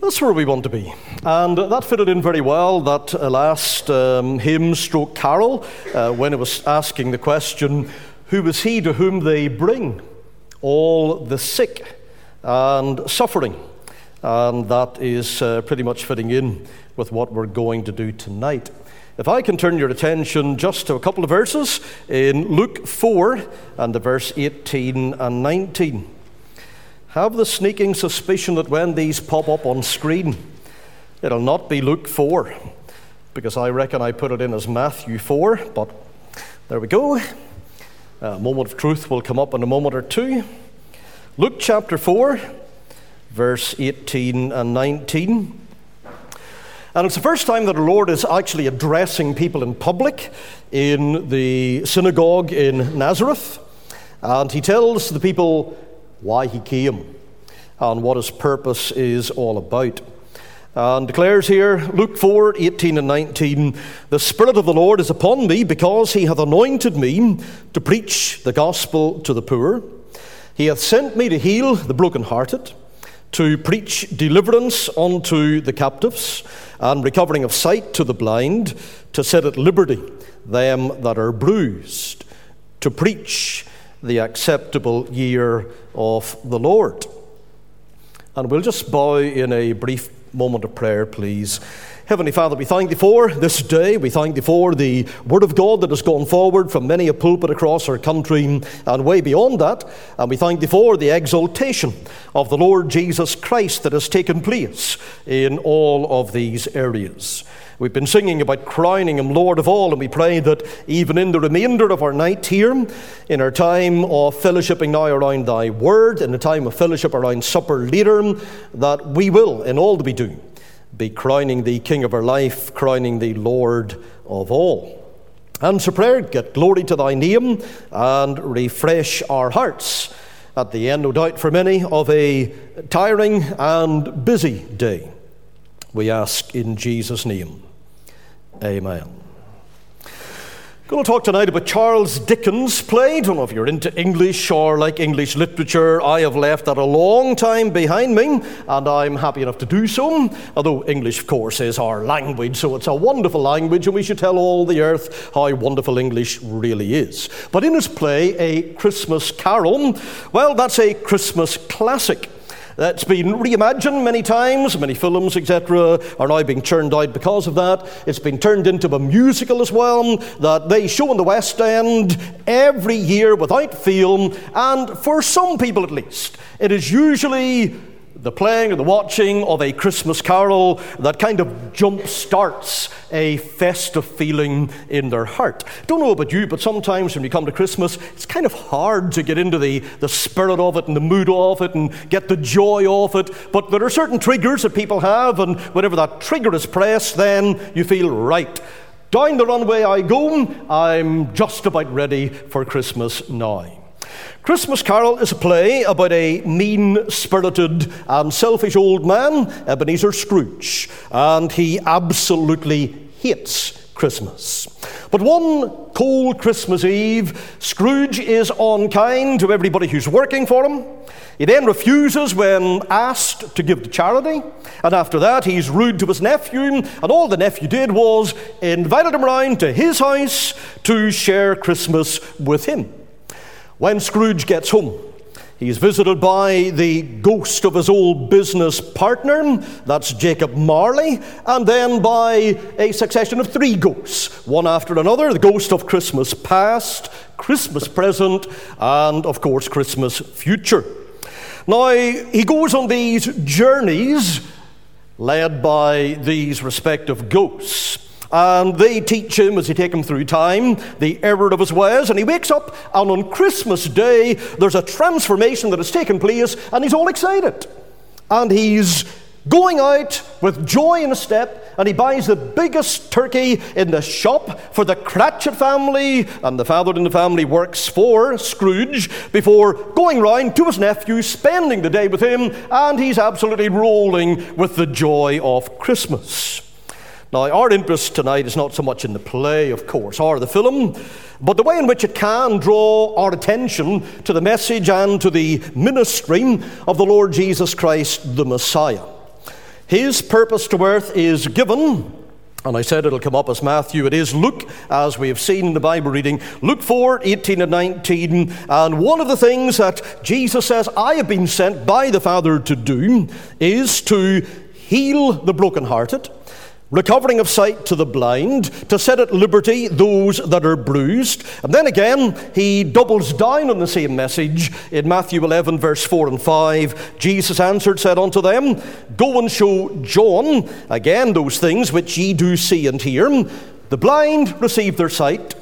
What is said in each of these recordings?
That's where we want to be. And that fitted in very well, that uh, last um, hymn stroke carol, uh, when it was asking the question, Who is he to whom they bring all the sick and suffering? And that is uh, pretty much fitting in with what we're going to do tonight. If I can turn your attention just to a couple of verses in Luke 4 and the verse 18 and 19 have the sneaking suspicion that when these pop up on screen, it'll not be Luke 4, because I reckon I put it in as Matthew 4, but there we go. A moment of truth will come up in a moment or two. Luke chapter 4, verse 18 and 19. And it's the first time that the Lord is actually addressing people in public in the synagogue in Nazareth. And he tells the people why he came and what his purpose is all about. And declares here, Luke 4 18 and 19, The Spirit of the Lord is upon me because he hath anointed me to preach the gospel to the poor. He hath sent me to heal the brokenhearted, to preach deliverance unto the captives, and recovering of sight to the blind, to set at liberty them that are bruised, to preach the acceptable year of the Lord. And we'll just bow in a brief moment of prayer, please. Heavenly Father, we thank Thee for this day. We thank Thee for the Word of God that has gone forward from many a pulpit across our country and way beyond that. And we thank Thee for the exaltation of the Lord Jesus Christ that has taken place in all of these areas. We've been singing about crowning Him Lord of all, and we pray that even in the remainder of our night here, in our time of fellowshipping now around Thy Word, in the time of fellowship around supper later, that we will, in all that we do, be crowning Thee King of our life, crowning Thee Lord of all. Answer prayer, get glory to Thy name, and refresh our hearts at the end, no doubt, for many, of a tiring and busy day. We ask in Jesus' name. Amen. Going to talk tonight about Charles Dickens' play. Don't know if you're into English or like English literature. I have left that a long time behind me, and I'm happy enough to do so. Although English, of course, is our language, so it's a wonderful language, and we should tell all the earth how wonderful English really is. But in his play, A Christmas Carol, well, that's a Christmas classic. That's been reimagined many times, many films, etc., are now being churned out because of that. It's been turned into a musical as well that they show in the West End every year without fail, and for some people at least, it is usually the playing or the watching of a Christmas carol that kind of jump starts a festive feeling in their heart. Don't know about you, but sometimes when you come to Christmas, it's kind of hard to get into the, the spirit of it and the mood of it and get the joy of it. But there are certain triggers that people have, and whenever that trigger is pressed, then you feel right. Down the runway I go, I'm just about ready for Christmas now. Christmas Carol is a play about a mean spirited and selfish old man, Ebenezer Scrooge, and he absolutely hates Christmas. But one cold Christmas Eve, Scrooge is unkind to everybody who's working for him. He then refuses when asked to give to charity. And after that, he's rude to his nephew. And all the nephew did was invited him round to his house to share Christmas with him. When Scrooge gets home, he's visited by the ghost of his old business partner, that's Jacob Marley, and then by a succession of three ghosts, one after another the ghost of Christmas past, Christmas present, and of course, Christmas future. Now, he goes on these journeys led by these respective ghosts. And they teach him as they take him through time the error of his ways. And he wakes up, and on Christmas Day, there's a transformation that has taken place, and he's all excited. And he's going out with joy in his step, and he buys the biggest turkey in the shop for the Cratchit family, and the father in the family works for Scrooge before going round to his nephew, spending the day with him, and he's absolutely rolling with the joy of Christmas. Now, our interest tonight is not so much in the play, of course, or the film, but the way in which it can draw our attention to the message and to the ministry of the Lord Jesus Christ, the Messiah. His purpose to earth is given. And I said it'll come up as Matthew. It is Luke, as we have seen in the Bible reading, Luke 4 18 and 19. And one of the things that Jesus says, I have been sent by the Father to do, is to heal the brokenhearted recovering of sight to the blind, to set at liberty those that are bruised. And then again, he doubles down on the same message in Matthew 11, verse 4 and 5. Jesus answered, said unto them, Go and show John again those things which ye do see and hear. The blind receive their sight.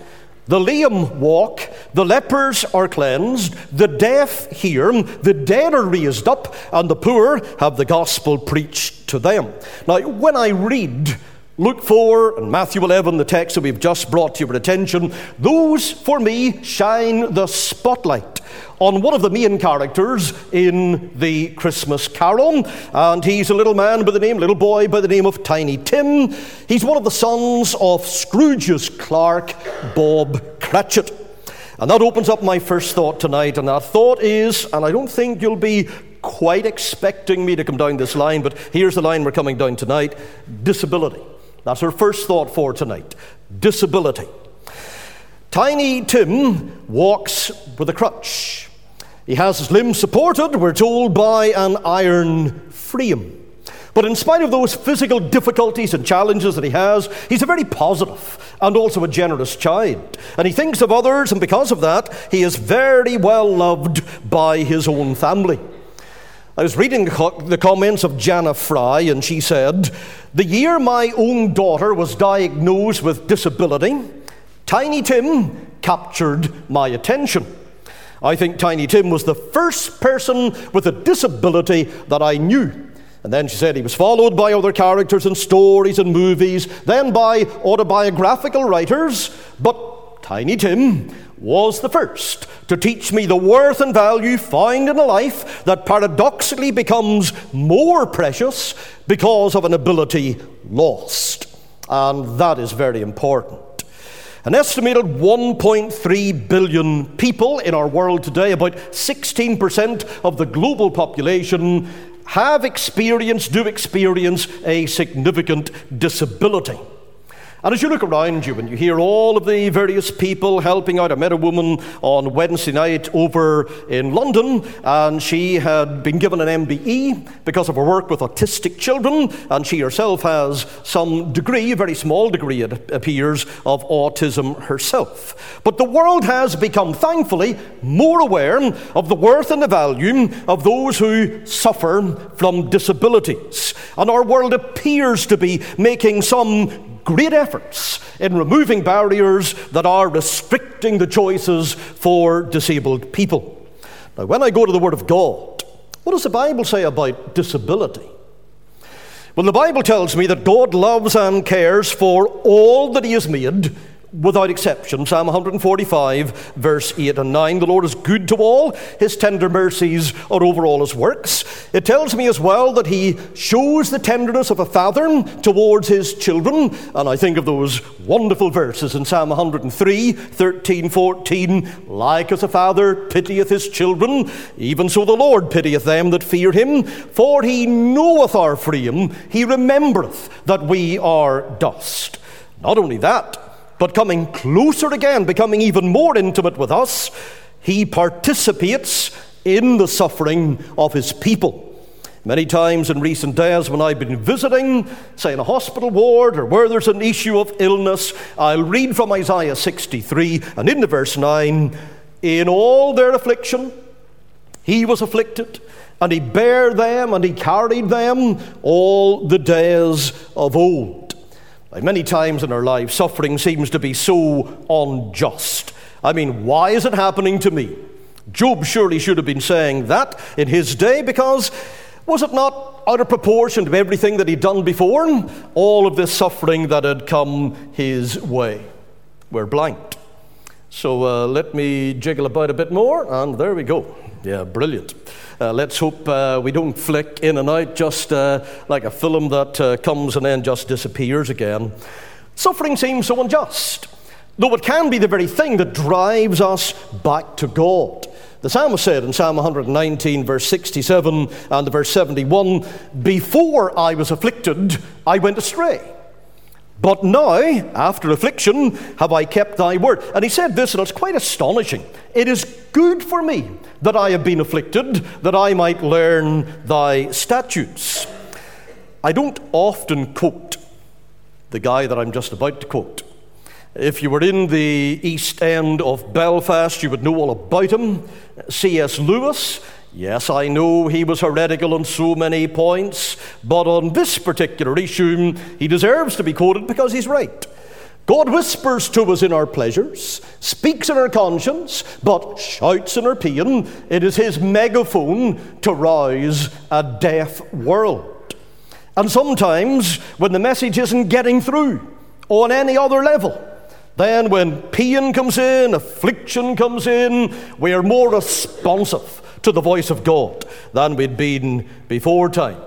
The lame walk, the lepers are cleansed, the deaf hear, the dead are raised up, and the poor have the gospel preached to them. Now, when I read Luke 4 and Matthew 11, the text that we've just brought to your attention, those for me shine the spotlight on one of the main characters in the Christmas Carol. And he's a little man by the name, little boy by the name of Tiny Tim. He's one of the sons of Scrooge's clerk, Bob Cratchit. And that opens up my first thought tonight. And that thought is, and I don't think you'll be quite expecting me to come down this line, but here's the line we're coming down tonight disability. That's our first thought for tonight disability. Tiny Tim walks with a crutch. He has his limbs supported, we're told, by an iron frame. But in spite of those physical difficulties and challenges that he has, he's a very positive and also a generous child. And he thinks of others, and because of that, he is very well loved by his own family. I was reading the comments of Jana Fry, and she said, The year my own daughter was diagnosed with disability, Tiny Tim captured my attention. I think Tiny Tim was the first person with a disability that I knew. And then she said he was followed by other characters and stories and movies, then by autobiographical writers, but Tiny Tim was the first to teach me the worth and value found in a life that paradoxically becomes more precious because of an ability lost. And that is very important. An estimated 1.3 billion people in our world today, about 16% of the global population, have experienced, do experience a significant disability. And as you look around you and you hear all of the various people helping out, I met a woman on Wednesday night over in London, and she had been given an MBE because of her work with autistic children, and she herself has some degree, a very small degree, it appears, of autism herself. But the world has become, thankfully, more aware of the worth and the value of those who suffer from disabilities. And our world appears to be making some great efforts in removing barriers that are restricting the choices for disabled people. Now, when I go to the Word of God, what does the Bible say about disability? Well, the Bible tells me that God loves and cares for all that He has made without exception. Psalm 145, verse 8 and 9. The Lord is good to all, his tender mercies are over all his works. It tells me as well that he shows the tenderness of a father towards his children. And I think of those wonderful verses in Psalm 103, 13, 14. Like as a father pitieth his children, even so the Lord pitieth them that fear him. For he knoweth our frame, he remembereth that we are dust. Not only that, but coming closer again, becoming even more intimate with us, he participates in the suffering of his people. Many times in recent days, when I've been visiting, say in a hospital ward or where there's an issue of illness, I'll read from Isaiah 63 and in the verse 9 In all their affliction, he was afflicted, and he bare them, and he carried them all the days of old. Like many times in our lives, suffering seems to be so unjust. I mean, why is it happening to me? Job surely should have been saying that in his day because was it not out of proportion to everything that he'd done before? All of this suffering that had come his way. We're blanked. So uh, let me jiggle about a bit more, and there we go. Yeah, brilliant. Uh, let's hope uh, we don't flick in and out just uh, like a film that uh, comes and then just disappears again. Suffering seems so unjust, though it can be the very thing that drives us back to God. The psalmist said in Psalm 119, verse 67 and verse 71 Before I was afflicted, I went astray. But now, after affliction, have I kept thy word. And he said this, and it's quite astonishing. It is good for me that I have been afflicted, that I might learn thy statutes. I don't often quote the guy that I'm just about to quote. If you were in the East End of Belfast, you would know all about him. C.S. Lewis. Yes, I know he was heretical on so many points, but on this particular issue, he deserves to be quoted because he's right. God whispers to us in our pleasures, speaks in our conscience, but shouts in our pain. It is his megaphone to rouse a deaf world. And sometimes, when the message isn't getting through on any other level, then, when pain comes in, affliction comes in, we are more responsive to the voice of God than we'd been before time.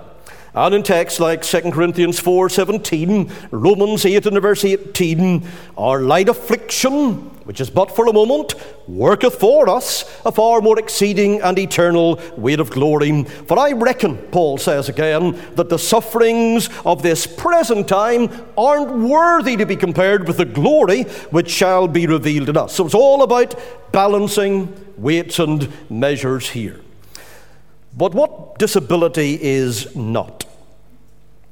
And in texts like 2 Corinthians 4:17, Romans 8 and verse 18, our light affliction, which is but for a moment, worketh for us a far more exceeding and eternal weight of glory. For I reckon, Paul says again, that the sufferings of this present time aren't worthy to be compared with the glory which shall be revealed in us. So it's all about balancing weights and measures here. But what disability is not?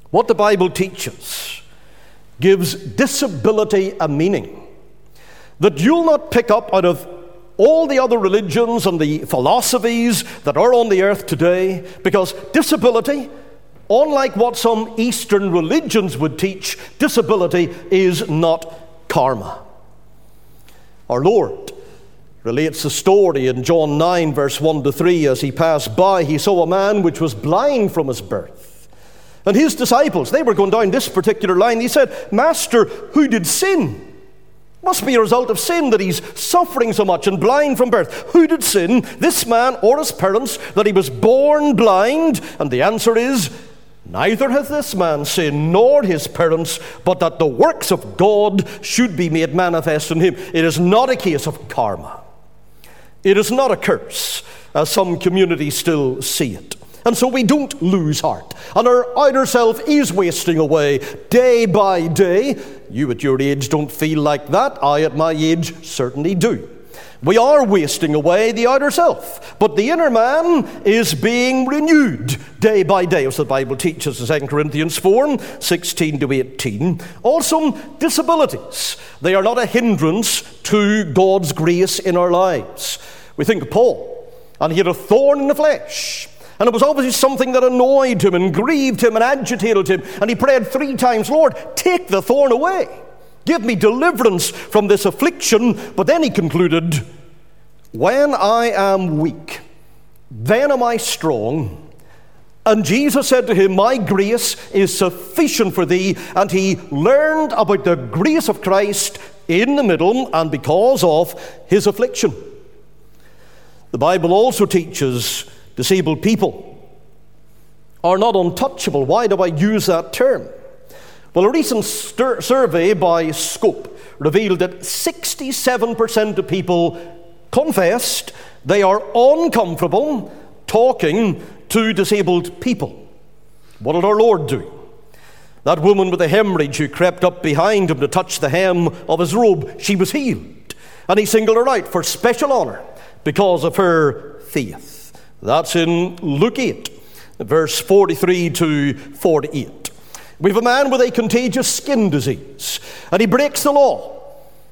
What the Bible teaches gives disability a meaning that you'll not pick up out of all the other religions and the philosophies that are on the earth today, because disability, unlike what some Eastern religions would teach, disability is not karma. Our Lord relates the story in John 9, verse 1 to 3. As he passed by, he saw a man which was blind from his birth. And his disciples, they were going down this particular line. He said, Master, who did sin? Must be a result of sin that he's suffering so much and blind from birth. Who did sin, this man or his parents, that he was born blind? And the answer is, Neither hath this man sinned nor his parents, but that the works of God should be made manifest in him. It is not a case of karma. It is not a curse, as some communities still see it. And so we don't lose heart. And our outer self is wasting away day by day. You at your age don't feel like that. I at my age certainly do. We are wasting away the outer self, but the inner man is being renewed day by day, as the Bible teaches in 2 Corinthians 4 16 to 18. Also, disabilities. They are not a hindrance to God's grace in our lives. We think of Paul, and he had a thorn in the flesh. And it was obviously something that annoyed him and grieved him and agitated him. And he prayed three times, Lord, take the thorn away. Give me deliverance from this affliction. But then he concluded, When I am weak, then am I strong. And Jesus said to him, My grace is sufficient for thee. And he learned about the grace of Christ in the middle and because of his affliction. The Bible also teaches disabled people are not untouchable. Why do I use that term? Well, a recent stir- survey by Scope revealed that 67% of people confessed they are uncomfortable talking to disabled people. What did our Lord do? That woman with the hemorrhage who crept up behind him to touch the hem of his robe, she was healed. And he singled her out for special honor because of her faith. That's in Luke 8, verse 43 to 48. We have a man with a contagious skin disease, and he breaks the law.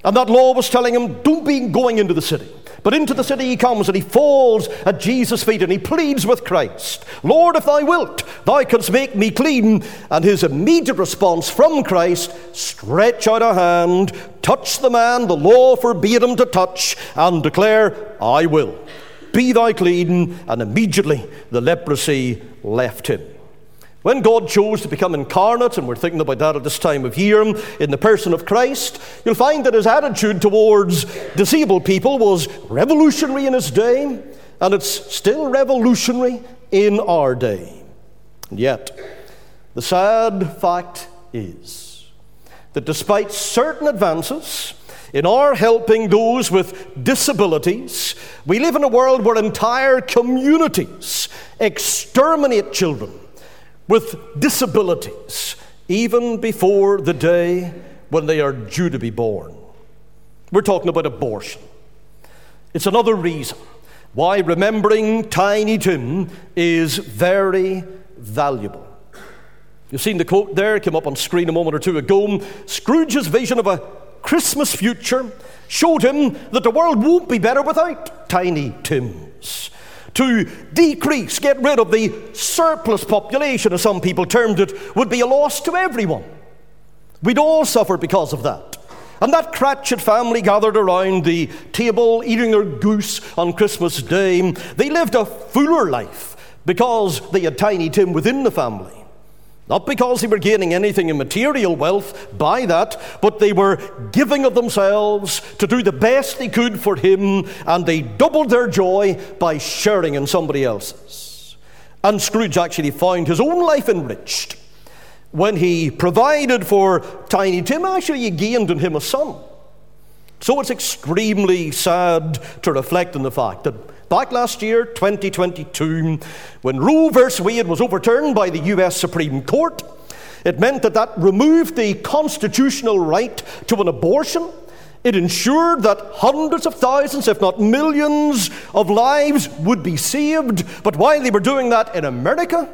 And that law was telling him, don't be going into the city. But into the city he comes and he falls at Jesus' feet and he pleads with Christ, Lord, if thou wilt, thou canst make me clean. And his immediate response from Christ, stretch out a hand, touch the man the law forbade him to touch, and declare, I will. Be thou clean. And immediately the leprosy left him. When God chose to become incarnate, and we're thinking about that at this time of year, in the person of Christ, you'll find that his attitude towards disabled people was revolutionary in his day, and it's still revolutionary in our day. And yet, the sad fact is that despite certain advances in our helping those with disabilities, we live in a world where entire communities exterminate children with disabilities even before the day when they are due to be born. We're talking about abortion. It's another reason why remembering Tiny Tim is very valuable. You've seen the quote there, came up on screen a moment or two ago. Scrooge's vision of a Christmas future showed him that the world won't be better without Tiny Tims. To decrease, get rid of the surplus population, as some people termed it, would be a loss to everyone. We'd all suffer because of that. And that Cratchit family gathered around the table eating their goose on Christmas Day. They lived a fuller life because they had Tiny Tim within the family. Not because they were gaining anything in material wealth by that, but they were giving of themselves to do the best they could for him, and they doubled their joy by sharing in somebody else's. And Scrooge actually found his own life enriched when he provided for Tiny Tim. Actually, he gained in him a son. So it's extremely sad to reflect on the fact that Back last year, 2022, when Roe v. Wade was overturned by the US Supreme Court, it meant that that removed the constitutional right to an abortion. It ensured that hundreds of thousands, if not millions, of lives would be saved. But while they were doing that in America,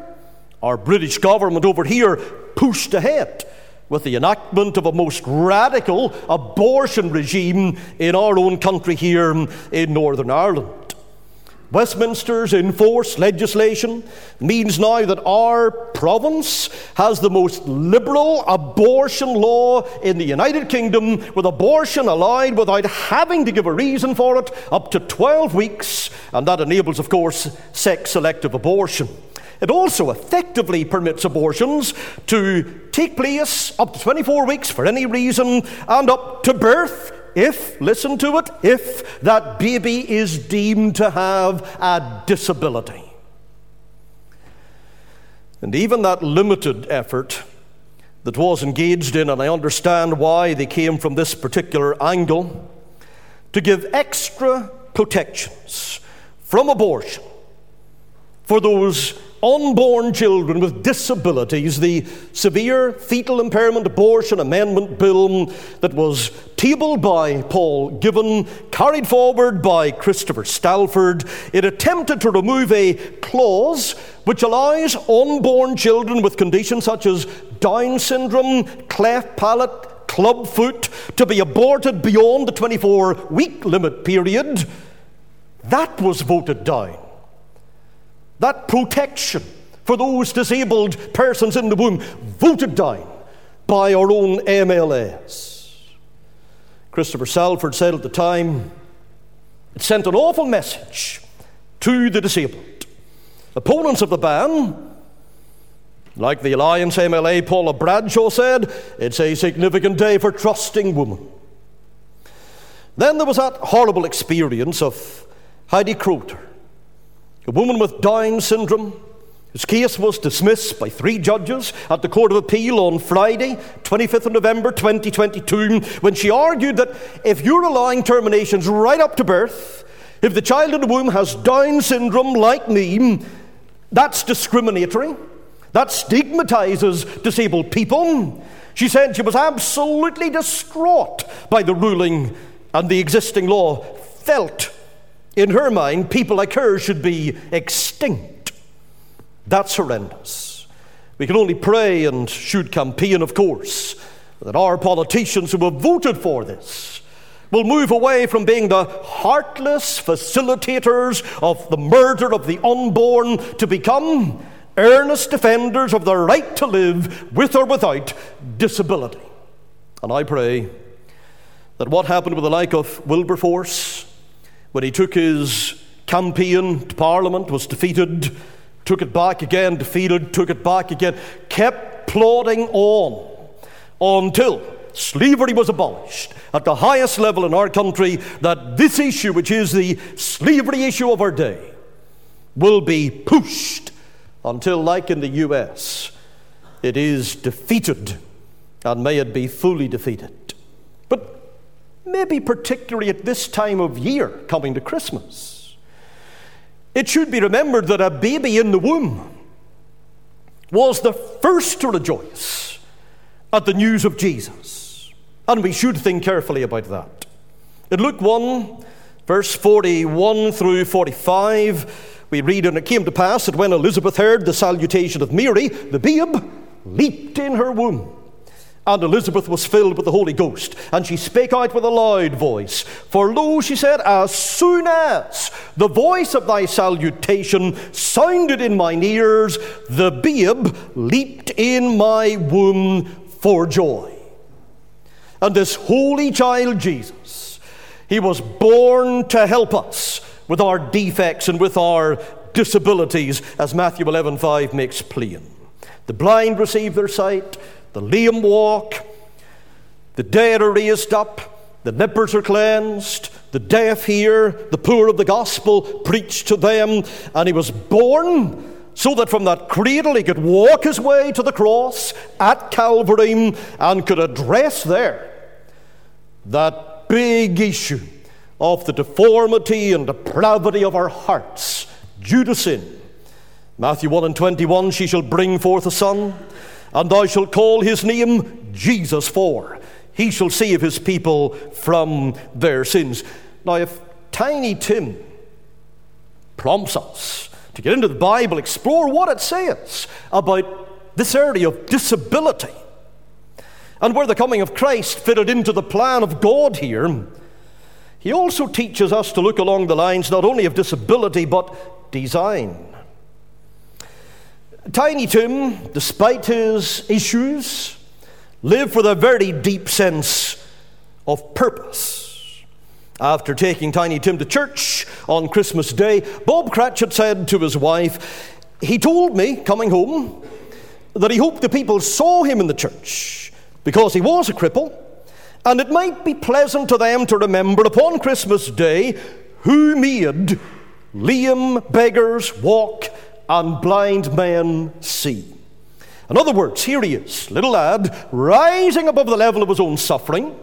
our British government over here pushed ahead with the enactment of a most radical abortion regime in our own country here in Northern Ireland. Westminster's enforced legislation means now that our province has the most liberal abortion law in the United Kingdom, with abortion allowed without having to give a reason for it up to 12 weeks, and that enables, of course, sex selective abortion. It also effectively permits abortions to take place up to 24 weeks for any reason and up to birth if, listen to it, if that baby is deemed to have a disability. And even that limited effort that was engaged in, and I understand why they came from this particular angle, to give extra protections from abortion for those unborn children with disabilities, the Severe Fetal Impairment Abortion Amendment Bill that was tabled by Paul Givan, carried forward by Christopher Stalford, it attempted to remove a clause which allows unborn children with conditions such as Down syndrome, cleft palate, clubfoot to be aborted beyond the 24 week limit period. That was voted down that protection for those disabled persons in the womb voted down by our own MLAs. Christopher Stalford said at the time, it sent an awful message to the disabled. Opponents of the ban, like the Alliance MLA Paula Bradshaw said, it's a significant day for trusting women. Then there was that horrible experience of Heidi Crowter a woman with Down syndrome. His case was dismissed by three judges at the Court of Appeal on Friday, 25th of November 2022, when she argued that if you're allowing terminations right up to birth, if the child in the womb has Down syndrome like me, that's discriminatory. That stigmatizes disabled people. She said she was absolutely distraught by the ruling and the existing law, felt in her mind, people like her should be extinct. That's horrendous. We can only pray and should campaign, of course, that our politicians who have voted for this will move away from being the heartless facilitators of the murder of the unborn to become earnest defenders of the right to live with or without disability. And I pray that what happened with the like of Wilberforce when he took his campaign to Parliament, was defeated, took it back again, defeated, took it back again, kept plodding on until slavery was abolished at the highest level in our country, that this issue, which is the slavery issue of our day, will be pushed until, like in the US, it is defeated, and may it be fully defeated. Maybe particularly at this time of year coming to Christmas. It should be remembered that a baby in the womb was the first to rejoice at the news of Jesus. And we should think carefully about that. In Luke 1, verse 41 through 45, we read, And it came to pass that when Elizabeth heard the salutation of Mary, the babe leaped in her womb. And Elizabeth was filled with the Holy Ghost, and she spake out with a loud voice. For lo, she said, as soon as the voice of thy salutation sounded in mine ears, the babe leaped in my womb for joy. And this holy child Jesus, he was born to help us with our defects and with our disabilities, as Matthew 11 5 makes plain. The blind receive their sight the lame walk, the dead are raised up, the lepers are cleansed, the deaf hear, the poor of the gospel preached to them, and he was born so that from that cradle he could walk his way to the cross at Calvary and could address there that big issue of the deformity and depravity of our hearts. Due to sin. Matthew 1 and 21 She shall bring forth a son and thou shalt call his name Jesus, for he shall save his people from their sins. Now, if Tiny Tim prompts us to get into the Bible, explore what it says about this area of disability and where the coming of Christ fitted into the plan of God here, he also teaches us to look along the lines not only of disability but design. Tiny Tim, despite his issues, lived with a very deep sense of purpose. After taking Tiny Tim to church on Christmas Day, Bob Cratchit said to his wife, He told me, coming home, that he hoped the people saw him in the church because he was a cripple, and it might be pleasant to them to remember upon Christmas Day who made Liam beggars walk and blind men see. In other words, here he is, little lad, rising above the level of his own suffering,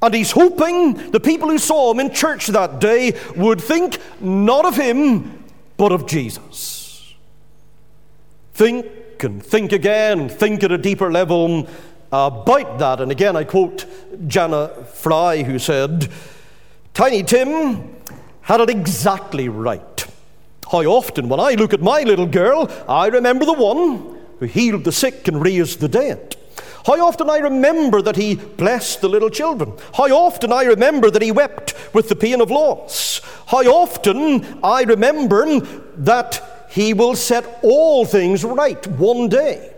and he's hoping the people who saw him in church that day would think not of him, but of Jesus. Think and think again, think at a deeper level about uh, that. And again, I quote Jana Fry, who said, Tiny Tim had it exactly right. How often, when I look at my little girl, I remember the one who healed the sick and raised the dead. How often I remember that he blessed the little children. How often I remember that he wept with the pain of loss. How often I remember that he will set all things right one day.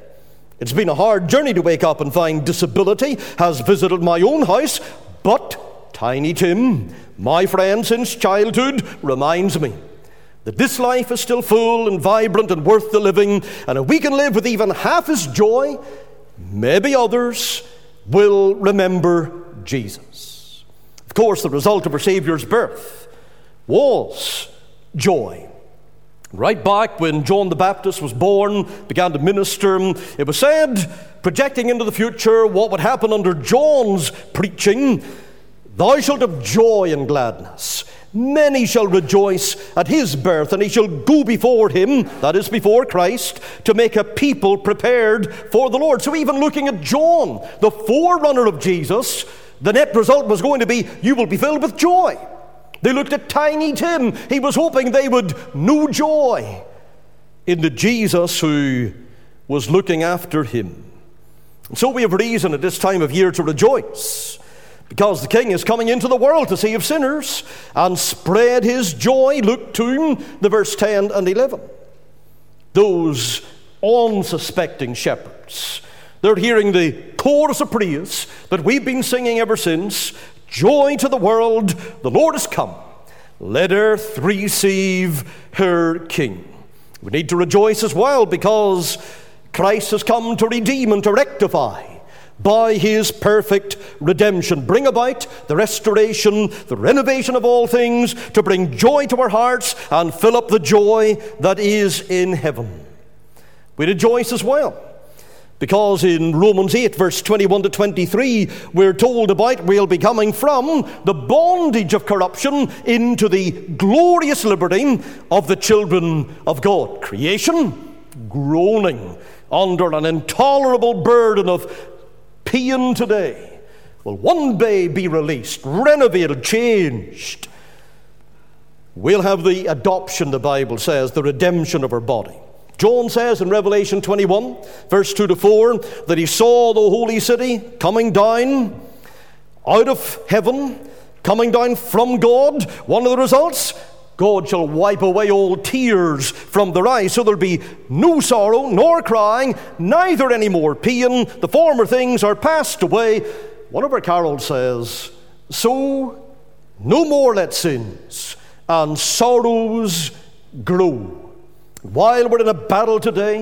It's been a hard journey to wake up and find disability has visited my own house, but Tiny Tim, my friend since childhood, reminds me that this life is still full and vibrant and worth the living, and if we can live with even half his joy, maybe others will remember Jesus. Of course, the result of our Saviour's birth was joy. Right back when John the Baptist was born, began to minister, it was said, projecting into the future what would happen under John's preaching Thou shalt have joy and gladness Many shall rejoice at his birth, and he shall go before him, that is, before Christ, to make a people prepared for the Lord. So, even looking at John, the forerunner of Jesus, the net result was going to be, You will be filled with joy. They looked at Tiny Tim. He was hoping they would know joy in the Jesus who was looking after him. And so we have reason at this time of year to rejoice because the king is coming into the world to save sinners and spread his joy. Luke 2, the verse 10 and 11. Those unsuspecting shepherds, they're hearing the chorus of praise that we've been singing ever since Joy to the world, the Lord has come. Let earth receive her king. We need to rejoice as well because Christ has come to redeem and to rectify by his perfect redemption. Bring about the restoration, the renovation of all things, to bring joy to our hearts and fill up the joy that is in heaven. We rejoice as well Because in Romans 8, verse 21 to 23, we're told about we'll be coming from the bondage of corruption into the glorious liberty of the children of God. Creation groaning under an intolerable burden of pain today will one day be released, renovated, changed. We'll have the adoption, the Bible says, the redemption of our body. John says in Revelation 21, verse 2 to 4, that he saw the holy city coming down out of heaven, coming down from God. One of the results God shall wipe away all tears from their eyes, so there'll be no sorrow nor crying, neither any more pain. The former things are passed away. One of our carols says, So no more let sins and sorrows grow. While we're in a battle today,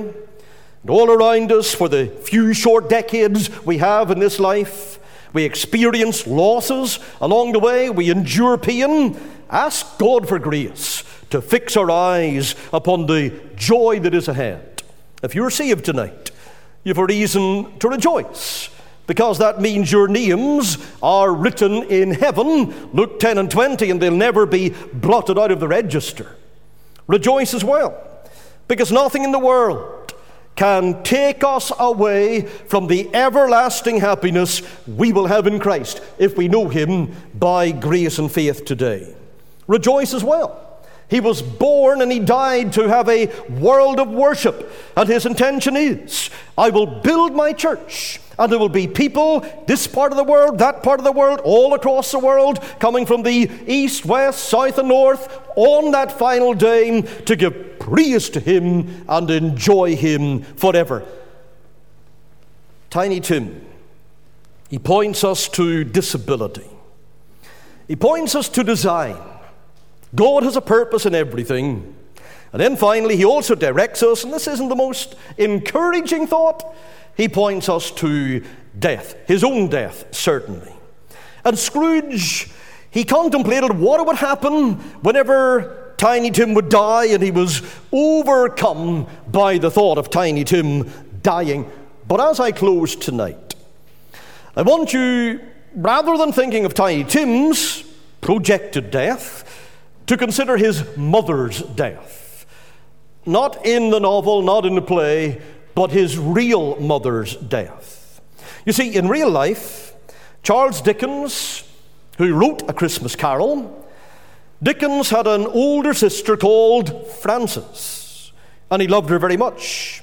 and all around us for the few short decades we have in this life, we experience losses along the way, we endure pain. Ask God for grace to fix our eyes upon the joy that is ahead. If you're saved tonight, you've a reason to rejoice because that means your names are written in heaven, Luke 10 and 20, and they'll never be blotted out of the register. Rejoice as well because nothing in the world can take us away from the everlasting happiness we will have in Christ if we know Him by grace and faith today. Rejoice as well. He was born and he died to have a world of worship. And his intention is I will build my church, and there will be people, this part of the world, that part of the world, all across the world, coming from the east, west, south, and north, on that final day to give praise to him and enjoy him forever. Tiny Tim, he points us to disability, he points us to design. God has a purpose in everything. And then finally, he also directs us, and this isn't the most encouraging thought, he points us to death, his own death, certainly. And Scrooge, he contemplated what would happen whenever Tiny Tim would die, and he was overcome by the thought of Tiny Tim dying. But as I close tonight, I want you, rather than thinking of Tiny Tim's projected death, to consider his mother's death. Not in the novel, not in the play, but his real mother's death. You see, in real life, Charles Dickens, who wrote A Christmas Carol, Dickens had an older sister called Frances, and he loved her very much.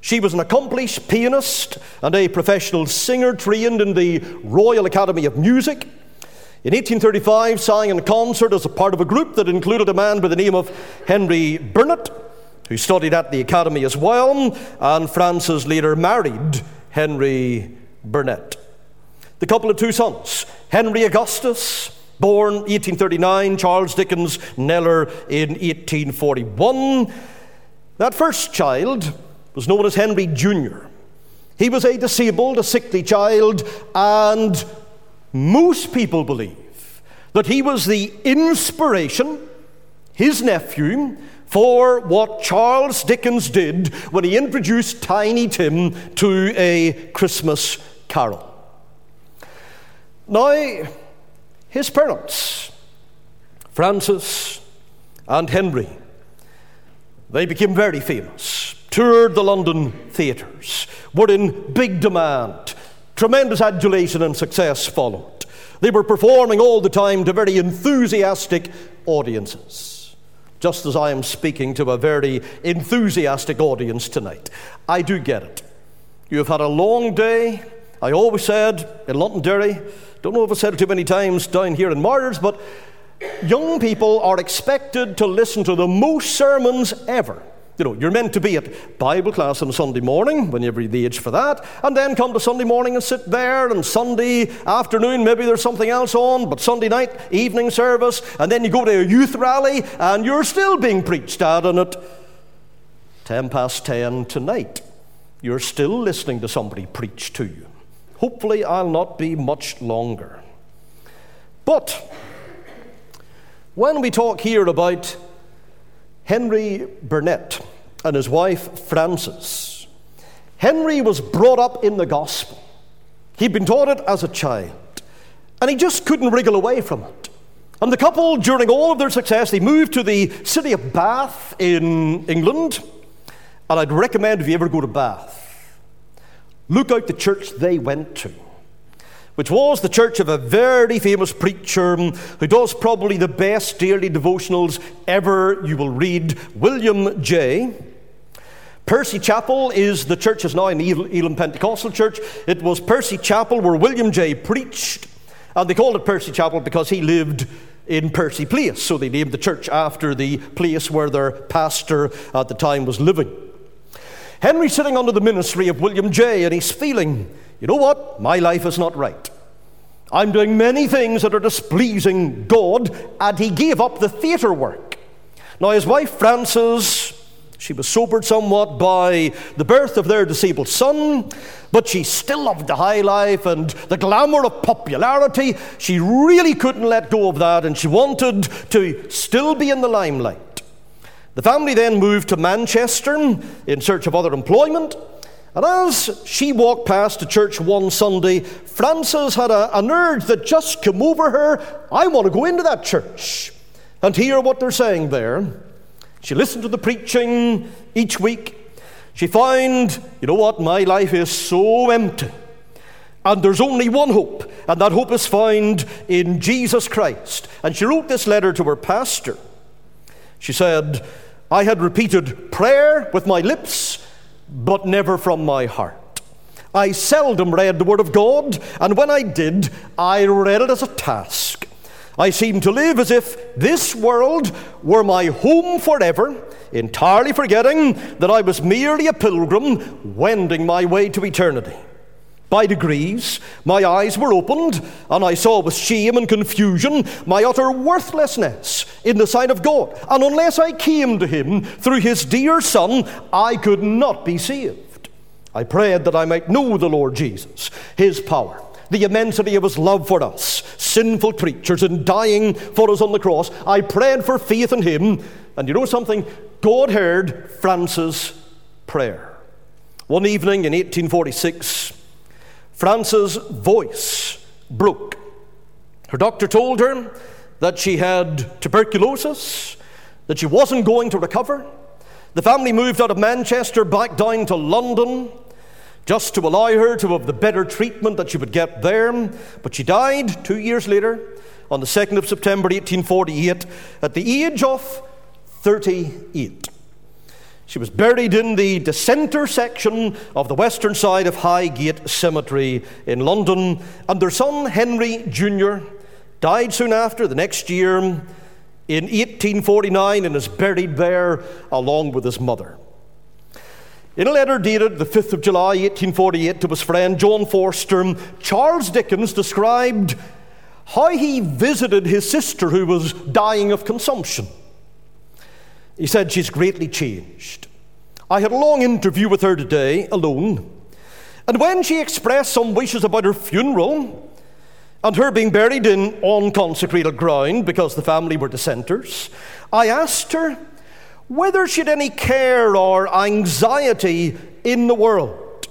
She was an accomplished pianist and a professional singer trained in the Royal Academy of Music. In 1835, sang in a concert as a part of a group that included a man by the name of Henry Burnett, who studied at the Academy as well, and Frances later married Henry Burnett. The couple had two sons Henry Augustus, born 1839, Charles Dickens Kneller in 1841. That first child was known as Henry Jr. He was a disabled, a sickly child, and most people believe that he was the inspiration, his nephew, for what Charles Dickens did when he introduced Tiny Tim to a Christmas carol. Now, his parents, Frances and Henry, they became very famous, toured the London theatres, were in big demand, Tremendous adulation and success followed. They were performing all the time to very enthusiastic audiences. Just as I am speaking to a very enthusiastic audience tonight. I do get it. You have had a long day. I always said in Londonderry, don't know if I've said it too many times down here in Martyrs, but young people are expected to listen to the most sermons ever. You know, you're meant to be at Bible class on Sunday morning when you're the age for that, and then come to Sunday morning and sit there, and Sunday afternoon, maybe there's something else on, but Sunday night, evening service, and then you go to a youth rally, and you're still being preached at, and at 10 past 10 tonight, you're still listening to somebody preach to you. Hopefully, I'll not be much longer. But when we talk here about Henry Burnett and his wife Frances. Henry was brought up in the gospel. He'd been taught it as a child, and he just couldn't wriggle away from it. And the couple, during all of their success, they moved to the city of Bath in England. And I'd recommend if you ever go to Bath, look out the church they went to, which was the church of a very famous preacher who does probably the best daily devotionals ever you will read, William Jay. Percy Chapel is the church is now an Elim Pentecostal church. It was Percy Chapel where William Jay preached, and they called it Percy Chapel because he lived in Percy Place. So they named the church after the place where their pastor at the time was living. Henry's sitting under the ministry of William Jay, and he's feeling, you know what? My life is not right. I'm doing many things that are displeasing God, and he gave up the theatre work. Now, his wife Frances she was sobered somewhat by the birth of their disabled son, but she still loved the high life and the glamour of popularity. She really couldn't let go of that, and she wanted to still be in the limelight. The family then moved to Manchester in search of other employment. And as she walked past the church one Sunday, Frances had a, an urge that just came over her I want to go into that church and hear what they're saying there. She listened to the preaching each week. She found, you know what, my life is so empty. And there's only one hope, and that hope is found in Jesus Christ. And she wrote this letter to her pastor. She said, I had repeated prayer with my lips, but never from my heart. I seldom read the Word of God, and when I did, I read it as a task. I seem to live as if this world were my home forever, entirely forgetting that I was merely a pilgrim wending my way to eternity. By degrees, my eyes were opened, and I saw with shame and confusion my utter worthlessness in the sight of God. And unless I came to Him through His dear Son, I could not be saved. I prayed that I might know the Lord Jesus, His power the immensity of his love for us, sinful creatures, and dying for us on the cross. I prayed for faith in him, and you know something? God heard Frances' prayer. One evening in 1846, Frances' voice broke. Her doctor told her that she had tuberculosis, that she wasn't going to recover. The family moved out of Manchester back down to London just to allow her to have the better treatment that she would get there. But she died two years later, on the 2nd of September 1848, at the age of 38. She was buried in the dissenter section of the western side of Highgate Cemetery in London, and their son Henry Jr. died soon after, the next year, in 1849, and is buried there along with his mother. In a letter dated the 5th of July 1848 to his friend John Forster, Charles Dickens described how he visited his sister who was dying of consumption. He said, She's greatly changed. I had a long interview with her today, alone, and when she expressed some wishes about her funeral and her being buried in unconsecrated ground because the family were dissenters, I asked her whether she had any care or anxiety in the world.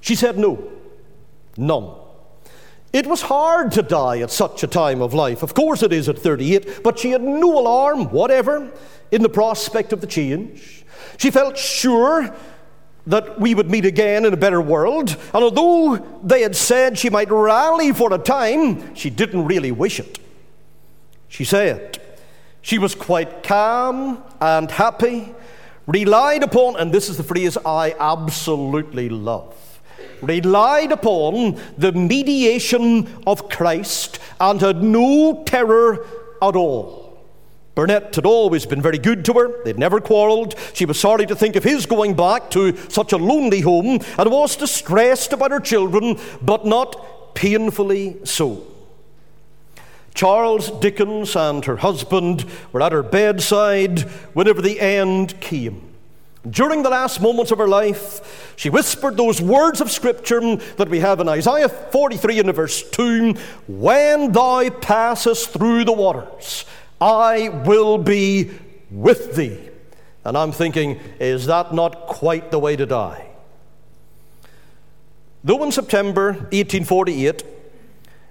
She said no, none. It was hard to die at such a time of life. Of course, it is at 38, but she had no alarm whatever in the prospect of the change. She felt sure that we would meet again in a better world, and although they had said she might rally for a time, she didn't really wish it. She said, she was quite calm and happy, relied upon, and this is the phrase I absolutely love relied upon the mediation of Christ and had no terror at all. Burnett had always been very good to her. They'd never quarrelled. She was sorry to think of his going back to such a lonely home and was distressed about her children, but not painfully so. Charles Dickens and her husband were at her bedside whenever the end came. During the last moments of her life, she whispered those words of Scripture that we have in Isaiah 43 and verse 2 When thou passest through the waters, I will be with thee, And I'm thinking, is that not quite the way to die? Though in September 1848,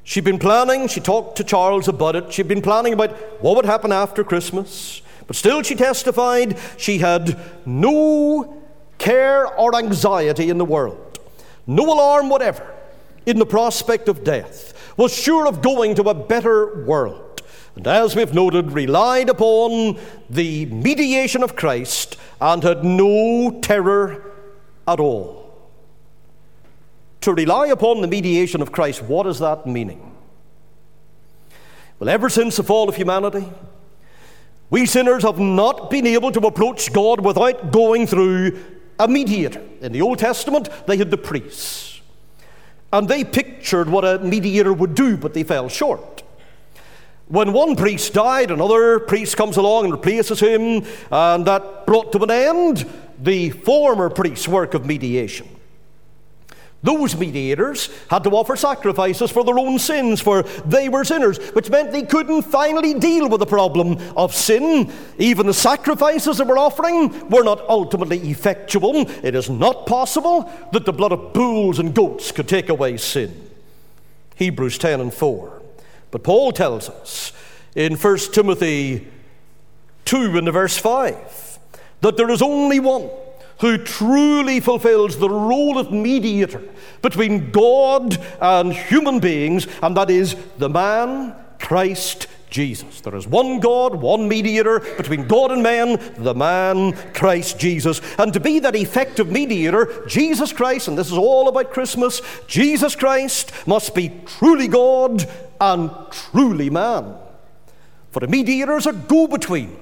she'd been planning, she talked to Charles about it, she'd been planning about what would happen after Christmas, but still she testified she had no care or anxiety in the world, no alarm whatever in the prospect of death, was sure of going to a better world. And as we've noted, relied upon the mediation of Christ and had no terror at all. To rely upon the mediation of Christ, what is that meaning? Well, ever since the fall of humanity, we sinners have not been able to approach God without going through a mediator. In the Old Testament, they had the priests. And they pictured what a mediator would do, but they fell short. When one priest died, another priest comes along and replaces him, and that brought to an end the former priest's work of mediation. Those mediators had to offer sacrifices for their own sins, for they were sinners, which meant they couldn't finally deal with the problem of sin. Even the sacrifices they were offering were not ultimately effectual. It is not possible that the blood of bulls and goats could take away sin. Hebrews 10 and 4. But Paul tells us in 1 Timothy 2 in the verse 5 that there is only one who truly fulfills the role of mediator between God and human beings, and that is the man, Christ Jesus. There is one God, one mediator between God and man, the man, Christ Jesus. And to be that effective mediator, Jesus Christ, and this is all about Christmas, Jesus Christ must be truly God and truly man. For a mediator is a go between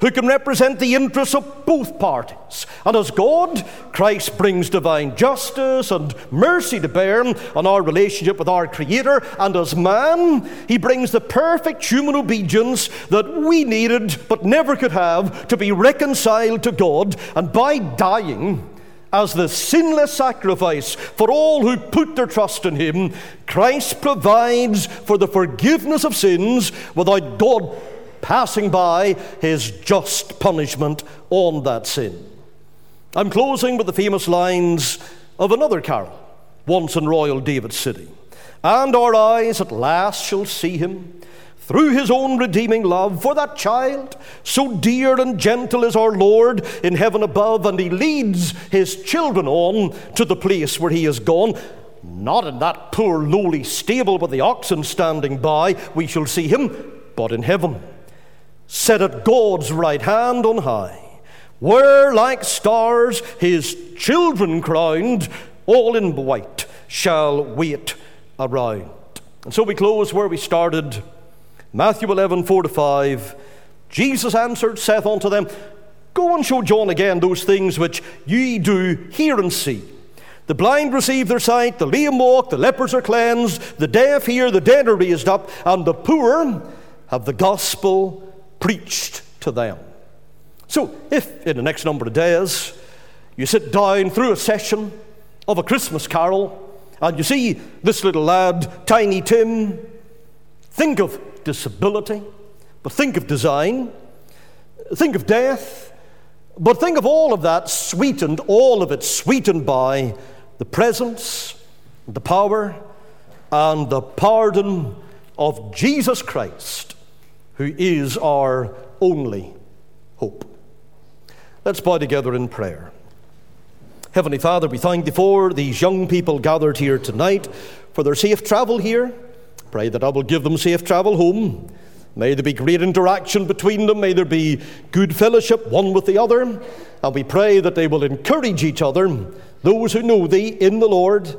who can represent the interests of both parties. And as God, Christ brings divine justice and mercy to bear on our relationship with our Creator. And as man, he brings the perfect human obedience that we needed but never could have to be reconciled to God. And by dying, as the sinless sacrifice for all who put their trust in him, Christ provides for the forgiveness of sins without God passing by his just punishment on that sin. I'm closing with the famous lines of another carol, once in royal David City. And our eyes at last shall see him through his own redeeming love for that child, so dear and gentle is our Lord in heaven above, and he leads his children on to the place where he is gone. Not in that poor lowly stable with the oxen standing by, we shall see him, but in heaven set at God's right hand on high, where like stars his children crowned, all in white, shall wait around. And so we close where we started. Matthew 11, 4 to 5. Jesus answered, saith unto them, Go and show John again those things which ye do hear and see. The blind receive their sight, the lame walk, the lepers are cleansed, the deaf hear, the dead are raised up, and the poor have the gospel preached to them. So, if in the next number of days you sit down through a session of a Christmas carol and you see this little lad, Tiny Tim, think of disability, but think of design, think of death, but think of all of that sweetened, all of it sweetened by the presence, the power, and the pardon of Jesus Christ who is our only hope. Let's bow together in prayer. Heavenly Father, we thank Thee for these young people gathered here tonight, for their safe travel here. Pray that I will give them safe travel home. May there be great interaction between them. May there be good fellowship one with the other. And we pray that they will encourage each other, those who know Thee in the Lord,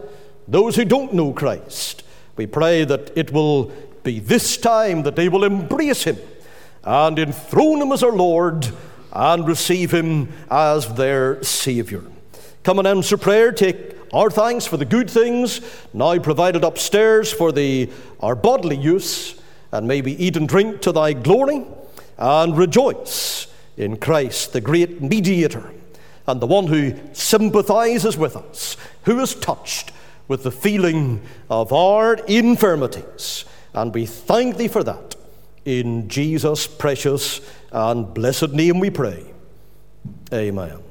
those who don't know Christ. We pray that it will be this time that they will embrace him and enthrone him as our Lord and receive him as their Savior. Come and answer prayer. Take our thanks for the good things now provided upstairs for the, our bodily use, and may we eat and drink to thy glory and rejoice in Christ, the great mediator, and the one who sympathizes with us, who is touched with the feeling of our infirmities and we thank thee for that. In Jesus' precious and blessed name we pray. Amen.